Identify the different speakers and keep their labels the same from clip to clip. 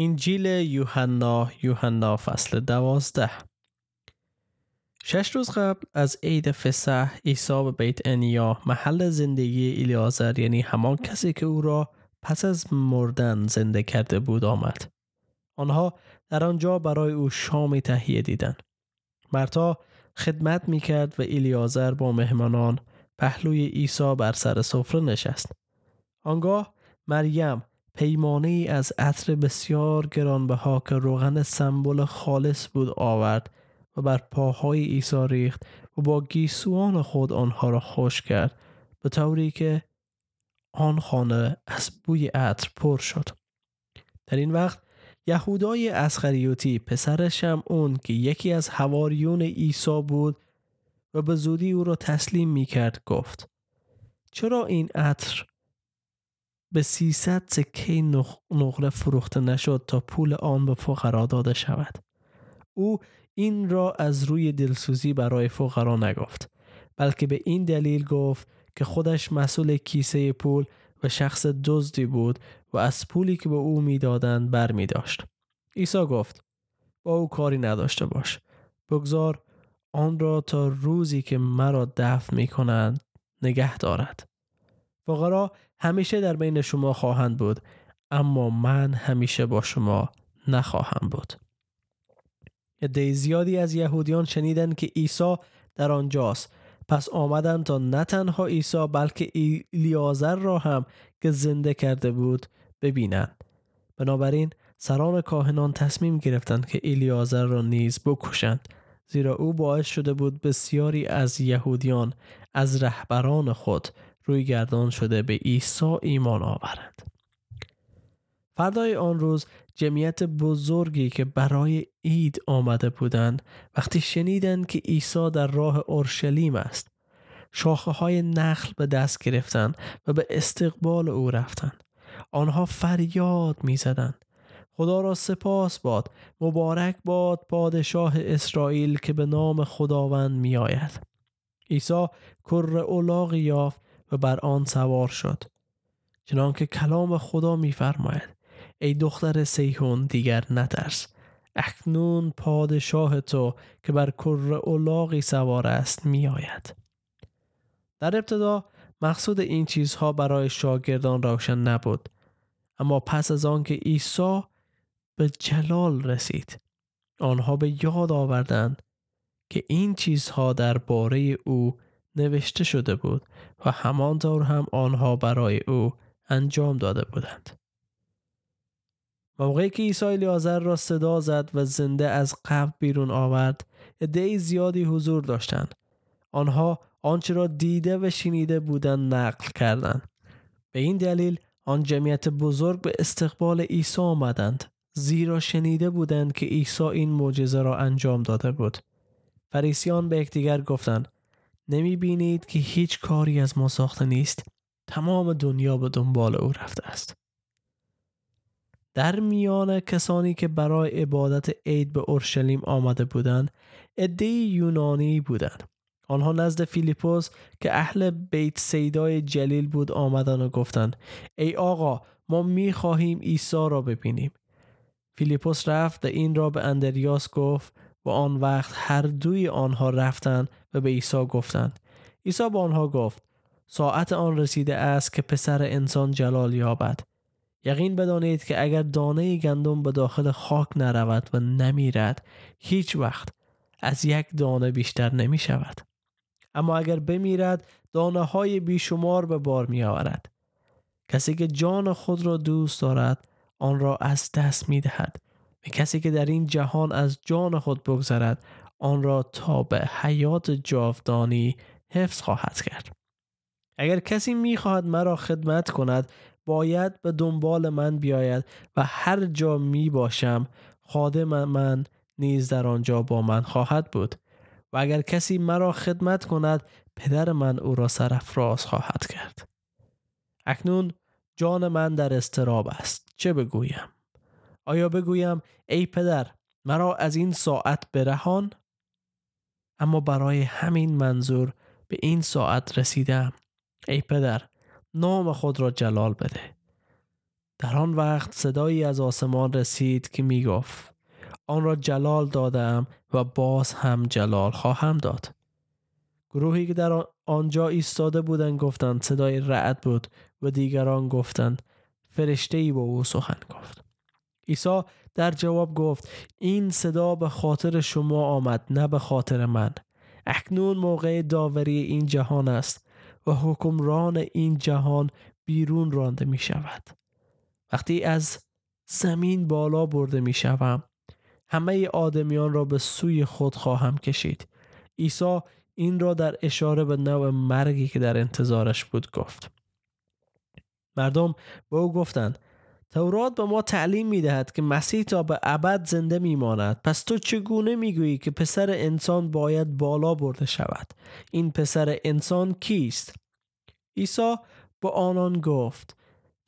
Speaker 1: انجیل یوحنا یوحنا فصل دوازده. شش روز قبل از عید فسح عیسی به بیت انیا محل زندگی الیازر یعنی همان کسی که او را پس از مردن زنده کرده بود آمد. آنها در آنجا برای او شامی تهیه دیدند مرتا خدمت می کرد و الیازر با مهمانان پهلوی عیسی بر سر سفره نشست. آنگاه مریم پیمانه ای از عطر بسیار گرانبها که روغن سمبل خالص بود آورد و بر پاهای عیسی ریخت و با گیسوان خود آنها را خوش کرد به طوری که آن خانه از بوی عطر پر شد. در این وقت یهودای اسخریوتی پسر شمعون که یکی از هواریون عیسی بود و به زودی او را تسلیم می کرد گفت چرا این عطر به 300 سکه نقره فروخته نشد تا پول آن به فقرا داده شود. او این را از روی دلسوزی برای فقرا نگفت بلکه به این دلیل گفت که خودش مسئول کیسه پول و شخص دزدی بود و از پولی که به او می‌دادند بر می داشت. عیسی گفت با او کاری نداشته باش. بگذار آن را تا روزی که مرا دفن می کنند نگه دارد. فقرا همیشه در بین شما خواهند بود اما من همیشه با شما نخواهم بود. عده زیادی از یهودیان شنیدند که عیسی در آنجاست. پس آمدند تا نه تنها عیسی بلکه ایلیازر را هم که زنده کرده بود ببینند. بنابراین سران کاهنان تصمیم گرفتند که ایلیازر را نیز بکشند. زیرا او باعث شده بود بسیاری از یهودیان از رهبران خود روی گردان شده به عیسی ایمان آورند. فردای آن روز جمعیت بزرگی که برای عید آمده بودند وقتی شنیدند که عیسی در راه اورشلیم است شاخه های نخل به دست گرفتند و به استقبال او رفتند. آنها فریاد می زدند خدا را سپاس باد. مبارک باد پادشاه اسرائیل که به نام خداوند می آید عیسی کر اولاغ یافت و بر آن سوار شد. چنانکه کلام خدا میفرماید ای دختر سیهون دیگر نترس. اکنون پادشاه تو که بر کر اولاغی سوار است میآید. در ابتدا مقصود این چیزها برای شاگردان روشن نبود. اما پس از آنکه عیسی به جلال رسید آنها به یاد آوردند که این چیزها درباره او نوشته شده بود و همانطور هم آنها برای او انجام داده بودند. موقعی که عیسی لیازر را صدا زد و زنده از قبر بیرون آورد عدهای زیادی حضور داشتند. آنها آنچه را دیده و شنیده بودند نقل کردند. به این دلیل آن جمعیت بزرگ به استقبال عیسی آمدند زیرا شنیده بودند که عیسی این معجزه را انجام داده بود. فریسیان به یکدیگر گفتند نمی بینید که هیچ کاری از ما ساخته نیست. تمام دنیا به دنبال او رفته است. در میان کسانی که برای عبادت عید به اورشلیم آمده بودند عدهای یونانی بودند. آنها نزد فیلیپوس که اهل بیت سیدای جلیل بود آمدن و گفتند ای آقا ما می خواهیم عیسی را ببینیم. فیلیپوس رفت و این را به اندریاس گفت و آن وقت هر دوی آنها رفتند و به عیسی گفتند. عیسی به آنها گفت ساعت آن رسیده است که پسر انسان جلال یابد. یقین بدانید که اگر دانه گندم به داخل خاک نرود و نمیرد هیچ وقت از یک دانه بیشتر نمی شود اما اگر بمیرد دانه های بیشمار به بار می آورد کسی که جان خود را دوست دارد آن را از دست می دهد و کسی که در این جهان از جان خود بگذرد آن را تا به حیات جاودانی حفظ خواهد کرد. اگر کسی می‌خواهد مرا خدمت کند باید به دنبال من بیاید و هر جا می باشم خادم من نیز در آنجا با من خواهد بود. و اگر کسی مرا خدمت کند پدر من او را سرفراز خواهد کرد. اکنون جان من در استراب است. چه بگویم؟ آیا بگویم ای پدر مرا از این ساعت برهان؟ اما برای همین منظور به این ساعت رسیدم. ای پدر نام خود را جلال بده. در آن وقت صدایی از آسمان رسید که می گفت آن را جلال دادم و باز هم جلال خواهم داد. گروهی که در آنجا ایستاده بودند گفتند صدای رعد بود و دیگران گفتند فرشته ای با او سخن گفت. عیسی در جواب گفت این صدا به خاطر شما آمد نه به خاطر من. اکنون موقع داوری این جهان است و حکمران این جهان بیرون رانده می شود. وقتی از زمین بالا برده می شوم همه آدمیان را به سوی خود خواهم کشید. عیسی این را در اشاره به نوع مرگی که در انتظارش بود گفت. مردم به او گفتند تورات به ما تعلیم می دهد که مسیح تا به ابد زنده می ماند پس تو چگونه می گویی که پسر انسان باید بالا برده شود؟ این پسر انسان کیست؟ عیسی با آنان گفت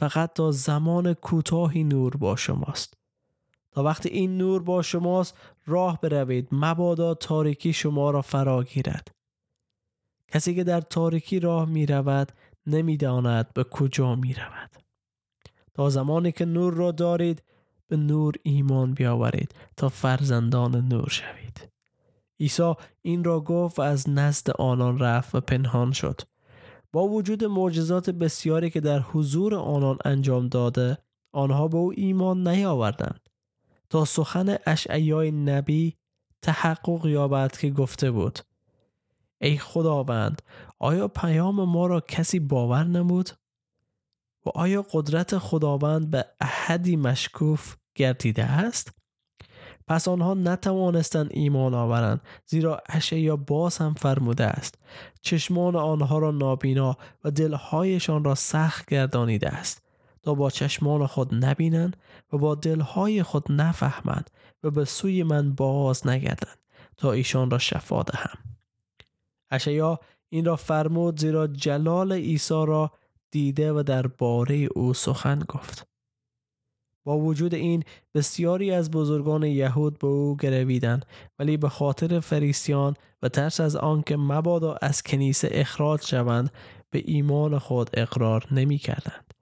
Speaker 1: فقط تا زمان کوتاهی نور با شماست. تا وقتی این نور با شماست راه بروید. مبادا تاریکی شما را فرا گیرد. کسی که در تاریکی راه می رود نمی داند به کجا می رود زمانی که نور را دارید به نور ایمان بیاورید تا فرزندان نور شوید. عیسی این را گفت و از نزد آنان رفت و پنهان شد. با وجود معجزات بسیاری که در حضور آنان انجام داده آنها به او ایمان نیاوردند. تا سخن اشعیای نبی تحقق یابد که گفته بود ای خداوند آیا پیام ما را کسی باور نمود؟ و آیا قدرت خداوند به احدی مشکوف گردیده است؟ پس آنها نتوانستند ایمان آورند زیرا اشعیا باز هم فرموده است چشمان آنها را نابینا و دلهایشان را سخت گردانیده است. تا با چشمان خود نبینند و با دلهای خود نفهمند و به سوی من باز نگردند تا ایشان را شفا دهم. اشعیا این را فرمود زیرا جلال عیسی را دیده و در باره او سخن گفت با وجود این بسیاری از بزرگان یهود به او گرویدند ولی به خاطر فریسیان و ترس از آنکه مبادا از کنیسه اخراج شوند به ایمان خود اقرار نمی کردند.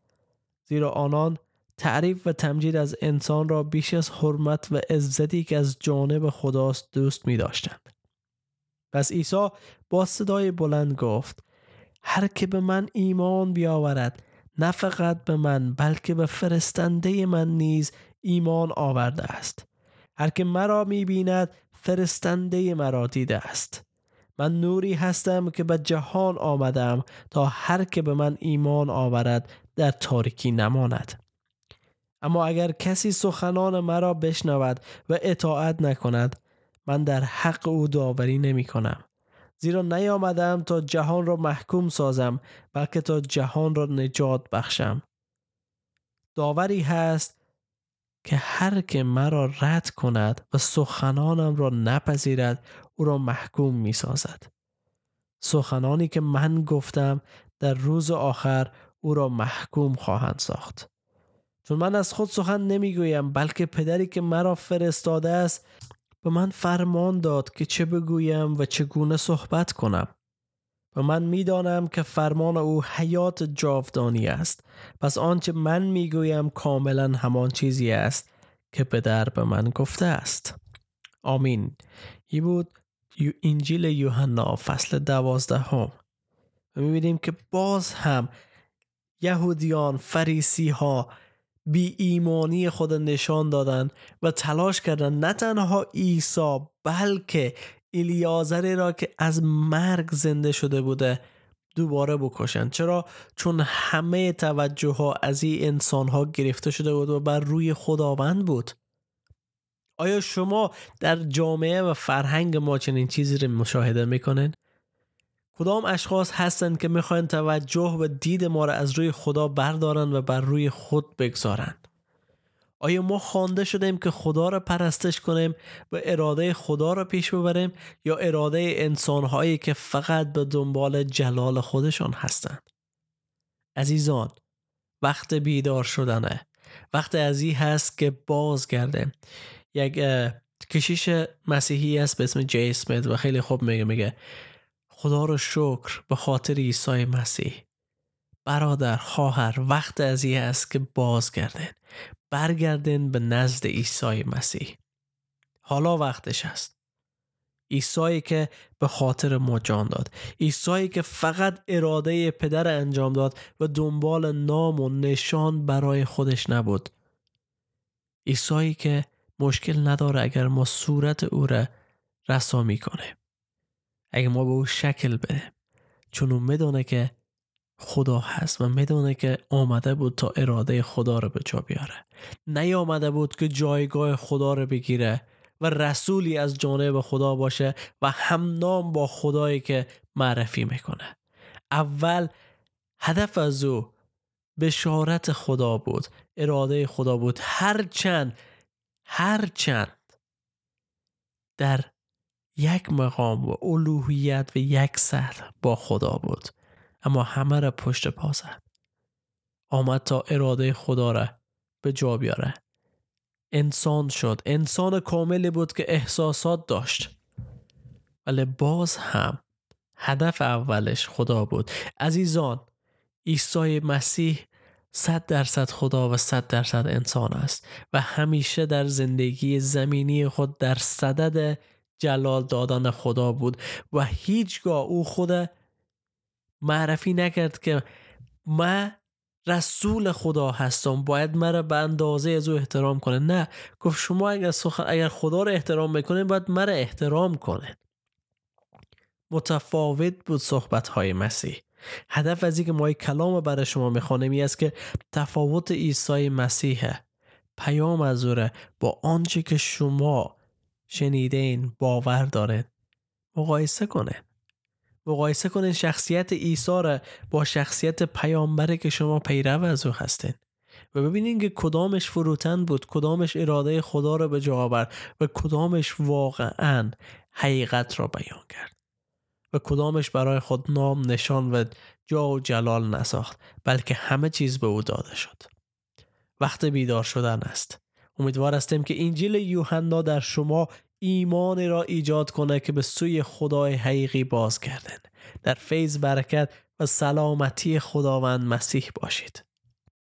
Speaker 1: زیرا آنان تعریف و تمجید از انسان را بیش از حرمت و عزتی که از جانب خداست دوست می داشتند. پس عیسی با صدای بلند گفت هر که به من ایمان بیاورد نه فقط به من بلکه به فرستنده من نیز ایمان آورده است. هر که مرا می بیند فرستنده مرا دیده است. من نوری هستم که به جهان آمدم تا هر که به من ایمان آورد در تاریکی نماند. اما اگر کسی سخنان مرا بشنود و اطاعت نکند من در حق او داوری نمی کنم زیرا نیامدم تا جهان را محکوم سازم بلکه تا جهان را نجات بخشم. داوری هست که هر که مرا رد کند و سخنانم را نپذیرد او را محکوم می سازد سخنانی که من گفتم در روز آخر او را محکوم خواهند ساخت. چون من از خود سخن نمی‌گویم بلکه پدری که مرا فرستاده است به من فرمان داد که چه بگویم و چگونه صحبت کنم. و من می‌دانم که فرمان او حیات جاودانی است. پس آنچه من می‌گویم کاملا همان چیزی است که پدر به من گفته است. آمین. ای بود انجیل یوحنا فصل دوازده هم و می‌بینیم که باز هم یهودیان فریسی ها بی ایمانی خود نشان دادن و تلاش کردن نه تنها عیسی بلکه الیازری را که از مرگ زنده شده بوده دوباره بکشن. چرا؟ چون همه توجه ها از این انسان ها گرفته شده بود و بر روی خداوند بود. آیا شما در جامعه و فرهنگ ما چنین چیزی رو مشاهده می‌کنین؟ کدام اشخاص هستند که می‌خواین توجه و دید ما را از روی خدا بردارن و بر روی خود بگذارند. آیا ما خوانده شدیم که خدا را پرستش کنیم و اراده خدا را پیش ببریم یا اراده انسانهایی که فقط به دنبال جلال خودشان هستند؟ عزیزان وقت بیدار شدنه. وقت از این هست که بازگرده. یک کشیش مسیحی است به اسم جی اسمیت و خیلی خوب میگه میگه خدا رو شکر به خاطر عیسی مسیح. برادر خواهر وقت از این است که بازگردین. برگردین به نزد عیسی مسیح. حالا وقتش است. عیسی که به خاطر ما جان داد. عیسی که فقط اراده پدر انجام داد و دنبال نام و نشان برای خودش نبود. عیسی که مشکل نداره اگر ما صورت او را رسا می‌کنه. اگر ما به او شکل بده چون او می‌دونه که خدا هست و می‌دونه که آمده بود تا اراده خدا رو به جا بیاره. نیامده بود که جایگاه خدا رو بگیره و رسولی از جانب خدا باشه و هم نام با خدایی که معرفی می‌کنه. اول هدف از او بشارت خدا بود اراده خدا بود. هرچند هرچند در یک مقام و الوهیت و یک سطح با خدا بود. اما همه را پشت پا زد. آمد تا اراده خدا را به جا بیاره. انسان شد. انسان کاملی بود که احساسات داشت. ولی باز هم هدف اولش خدا بود. عزیزان عیسی مسیح صد درصد خدا و صد درصد انسان است و همیشه در زندگی زمینی خود در صدد جلال دادن خدا بود و هیچگاه او خود معرفی نکرد که من رسول خدا هستم باید مرا به اندازه از او احترام کنه. نه گفت شما اگر, اگر خدا رو احترام می‌کنه باید مرا احترام کنه. متفاوت بود صحبت های مسیح. هدف از که ما کلام برای شما می‌خوانیم این است که تفاوت عیسی مسیح پیام از اوره با آنچه که شما شنیدین باور دارین مقایسه کنه. مقایسه کنین شخصیت عیسی را با شخصیت پیامبره که شما پیرو از او هستین. و ببینین که کدامش فروتن بود کدامش اراده خدا را به جا آورد و کدامش واقعا حقیقت را بیان کرد. و کدامش برای خود نام نشان و جا و جلال نساخت بلکه همه چیز به او داده شد. وقت بیدار شدن است. امیدوار هستیم که انجیل یوحنا در شما ایمان را ایجاد کنه که به سوی خدای حقیقی باز کردن در فیض برکت و سلامتی خداوند مسیح باشید.